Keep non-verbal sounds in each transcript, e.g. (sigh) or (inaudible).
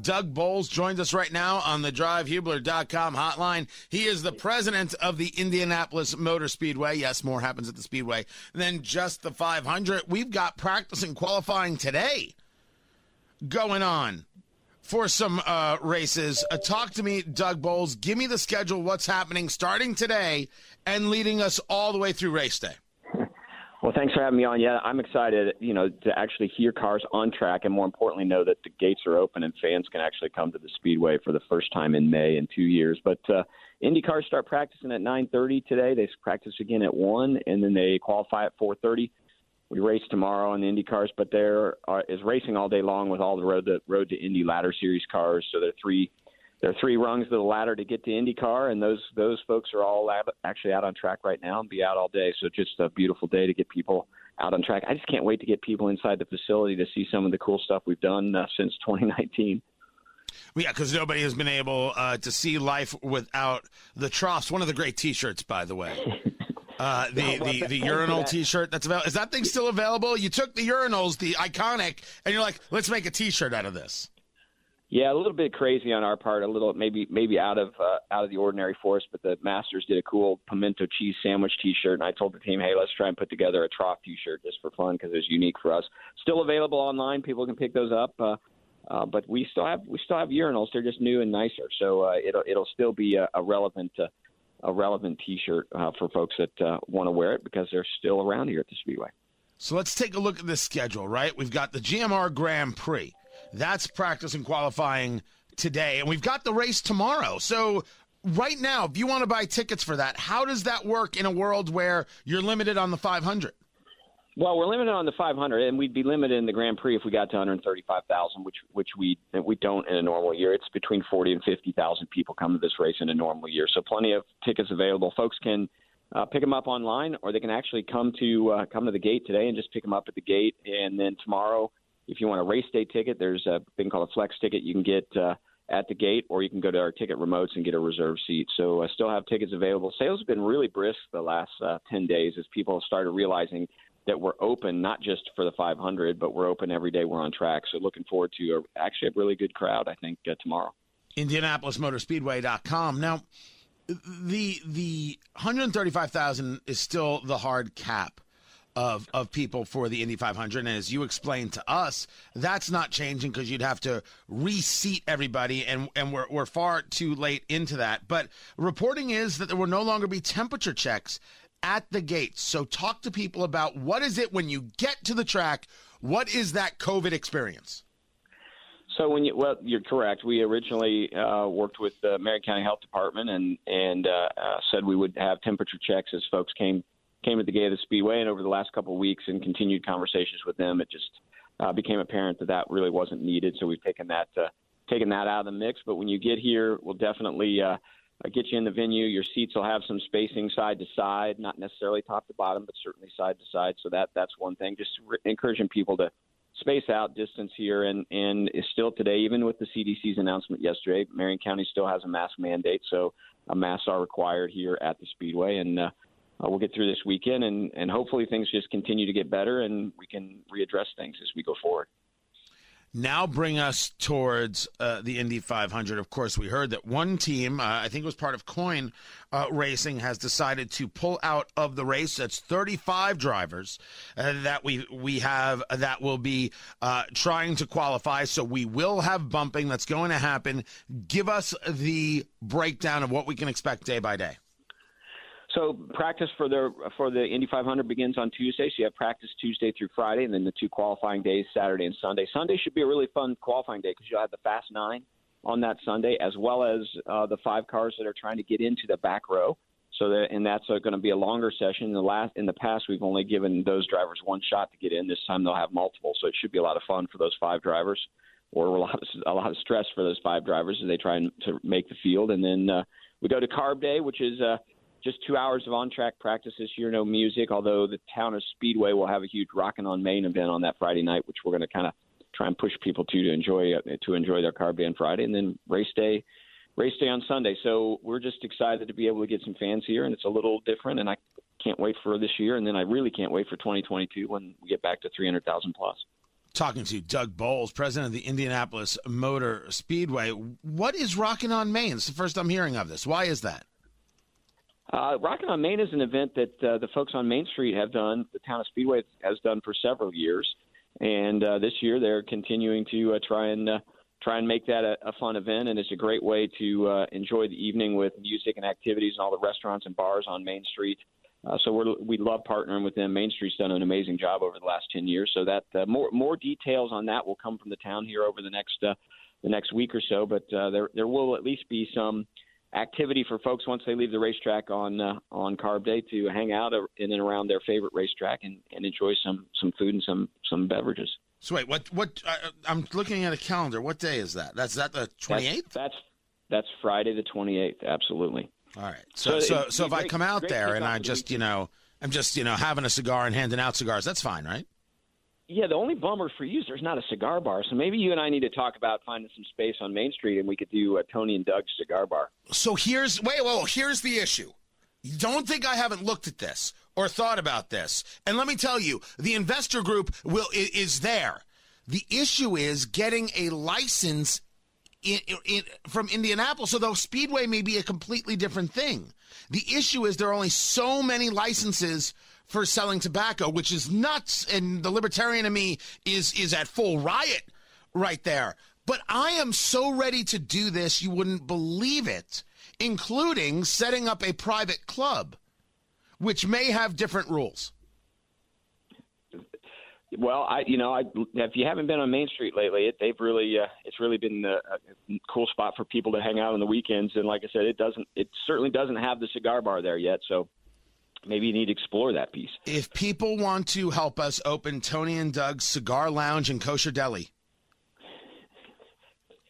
Doug Boles joins us right now on the drivehubler.com hotline. He is the president of the Indianapolis Motor Speedway. Yes, more happens at the Speedway than just the 500. We've got practice and qualifying today going on for some uh, races. Uh, talk to me, Doug Boles. Give me the schedule, what's happening starting today and leading us all the way through race day. Well, thanks for having me on. Yeah, I'm excited, you know, to actually hear cars on track and more importantly know that the gates are open and fans can actually come to the speedway for the first time in May in 2 years. But uh Indy cars start practicing at 9:30 today. They practice again at 1 and then they qualify at 4:30. We race tomorrow on the Indy cars, but there are, is racing all day long with all the road to road to Indy ladder series cars. So there are three there are three rungs of the ladder to get to IndyCar, and those those folks are all out, actually out on track right now and be out all day. So just a beautiful day to get people out on track. I just can't wait to get people inside the facility to see some of the cool stuff we've done uh, since (laughs) 2019. Well, yeah, because nobody has been able uh, to see life without the troughs. One of the great T-shirts, by the way. (laughs) Uh, the the, the urinal T-shirt that's available. Is that thing still available? You took the urinals, the iconic, and you're like, let's make a T-shirt out of this. Yeah, a little bit crazy on our part, a little maybe maybe out of uh, out of the ordinary for us. But the Masters did a cool pimento cheese sandwich T-shirt, and I told the team, hey, let's try and put together a trough T-shirt just for fun because it's unique for us. Still available online, people can pick those up. Uh, uh, but we still have we still have urinals. They're just new and nicer, so uh, it'll it'll still be a, a relevant uh, a relevant T-shirt uh, for folks that uh, want to wear it because they're still around here at the Speedway. So let's take a look at the schedule. Right, we've got the GMR Grand Prix. That's practice and qualifying today. And we've got the race tomorrow. So, right now, if you want to buy tickets for that, how does that work in a world where you're limited on the 500? Well, we're limited on the 500, and we'd be limited in the Grand Prix if we got to 135,000, which which we we don't in a normal year. It's between 40 and 50,000 people come to this race in a normal year, so plenty of tickets available. Folks can uh, pick them up online, or they can actually come to uh, come to the gate today and just pick them up at the gate, and then tomorrow if you want a race day ticket, there's a thing called a flex ticket you can get uh, at the gate, or you can go to our ticket remotes and get a reserve seat. So I still have tickets available. Sales have been really brisk the last uh, 10 days as people have started realizing that we're open not just for the 500, but we're open every day we're on track. So looking forward to a, actually a really good crowd, I think, uh, tomorrow. IndianapolisMotorSpeedway.com. Now, the the 135,000 is still the hard cap of of people for the Indy 500. And as you explained to us, that's not changing because you'd have to reseat everybody, and and we're we're far too late into that. But reporting is that there will no longer be temperature checks at the gates. So talk to people about what is it when you get to the track. What is that COVID experience? So when you well, you're correct. We originally uh, worked with the Marion County Health Department and and uh, uh, said we would have temperature checks as folks came came at the gate of the Speedway, and over the last couple of weeks and continued conversations with them, it just uh, became apparent that that really wasn't needed. So we've taken that uh, taken that out of the mix. But when you get here, we'll definitely uh, get you in the venue. Your seats will have some spacing side to side, not necessarily top to bottom, but certainly side to side. So that that's one thing. Just re- encouraging people to space out distance here and and is still today even with the CDC's announcement yesterday Marion County still has a mask mandate so uh, masks are required here at the speedway and uh, uh, we'll get through this weekend, and, and hopefully things just continue to get better, and we can readdress things as we go forward. Now bring us towards uh, the Indy 500. Of course, we heard that one team, uh, I think it was part of Coin uh, Racing, has decided to pull out of the race. That's 35 drivers uh, that we we have that will be uh, trying to qualify. So we will have bumping that's going to happen. Give us the breakdown of what we can expect day by day. So practice for the for the Indy 500 begins on Tuesday. So you have practice Tuesday through Friday, and then the two qualifying days, Saturday and Sunday. Sunday should be a really fun qualifying day because you'll have the Fast Nine on that Sunday, as well as uh, the five cars that are trying to get into the back row. So that and that's uh, going to be a longer session. In the last in the past, we've only given those drivers one shot to get in. This time they'll have multiple, so it should be a lot of fun for those five drivers, or a lot of a lot of stress for those five drivers as they try to make the field. And then uh, we go to Carb Day, which is uh, just two hours of on track practice this year, no music, although the town of Speedway will have a huge Rockin' on Main event on that Friday night, which we're going to kind of try and push people to to enjoy to enjoy their car band Friday, and then race day, race day on Sunday. So we're just excited to be able to get some fans here, and it's a little different, and I can't wait for this year, and then I really can't wait for 2022 when we get back to 300,000 plus. talking to Doug Boles, president of the Indianapolis Motor Speedway. What is Rockin' on Main? It's the first I'm hearing of this. Why is that? Uh, Rockin' on Main is an event that uh, the folks on Main Street have done, the town of Speedway has done for several years. And uh, this year they're continuing to uh, try and uh, try and make that a, a fun event, and it's a great way to uh, enjoy the evening with music and activities and all the restaurants and bars on Main Street. Uh, so we're, we love partnering with them. Main Street's done an amazing job over the last ten years. So that uh, more more details on that will come from the town here over the next uh, the next week or so. But uh, there there will at least be some activity for folks once they leave the racetrack on uh, on Carb Day to hang out in and around their favorite racetrack and, and enjoy some some food and some some beverages. So wait, what what uh, I'm looking at a calendar. What day is that? That's that the 28th. That's, that's that's Friday the 28th. Absolutely. All right. So so so, so if great, I come out there and I just you know I'm just you know having a cigar and handing out cigars, that's fine, right? Yeah, the only bummer for you is there's not a cigar bar. So maybe you and I need to talk about finding some space on Main Street, and we could do a Tony and Doug's cigar bar. So here's wait, well, here's the issue. Don't think I haven't looked at this or thought about this. And let me tell you, the investor group will is there. The issue is getting a license in, in, from Indianapolis, although Speedway may be a completely different thing. The issue is there are only so many licenses for selling tobacco, which is nuts. And the libertarian in me is is at full riot right there. But I am so ready to do this, you wouldn't believe it, including setting up a private club, which may have different rules. Well, I you know, I if you haven't been on Main Street lately, it, they've really uh, it's really been a, a cool spot for people to hang out on the weekends. And like I said, it doesn't it certainly doesn't have the cigar bar there yet. So maybe you need to explore that piece. If people want to help us open Tony and Doug's Cigar Lounge and Kosher Deli,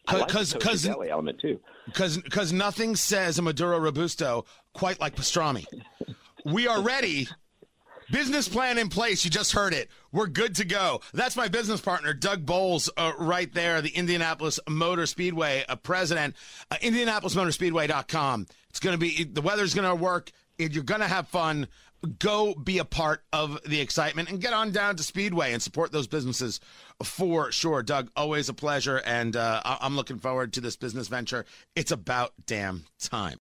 because like because element too. Because because nothing says a Maduro Robusto quite like pastrami. we are ready. Business plan in place. You just heard it. We're good to go. That's my business partner, Doug Boles, uh, right there, the Indianapolis Motor Speedway uh, president. Uh, IndianapolisMotorSpeedway.com. It's going to be, the weather's going to work. You're going to have fun. Go be a part of the excitement and get on down to Speedway and support those businesses for sure. Doug, always a pleasure. And uh, I'm looking forward to this business venture. It's about damn time.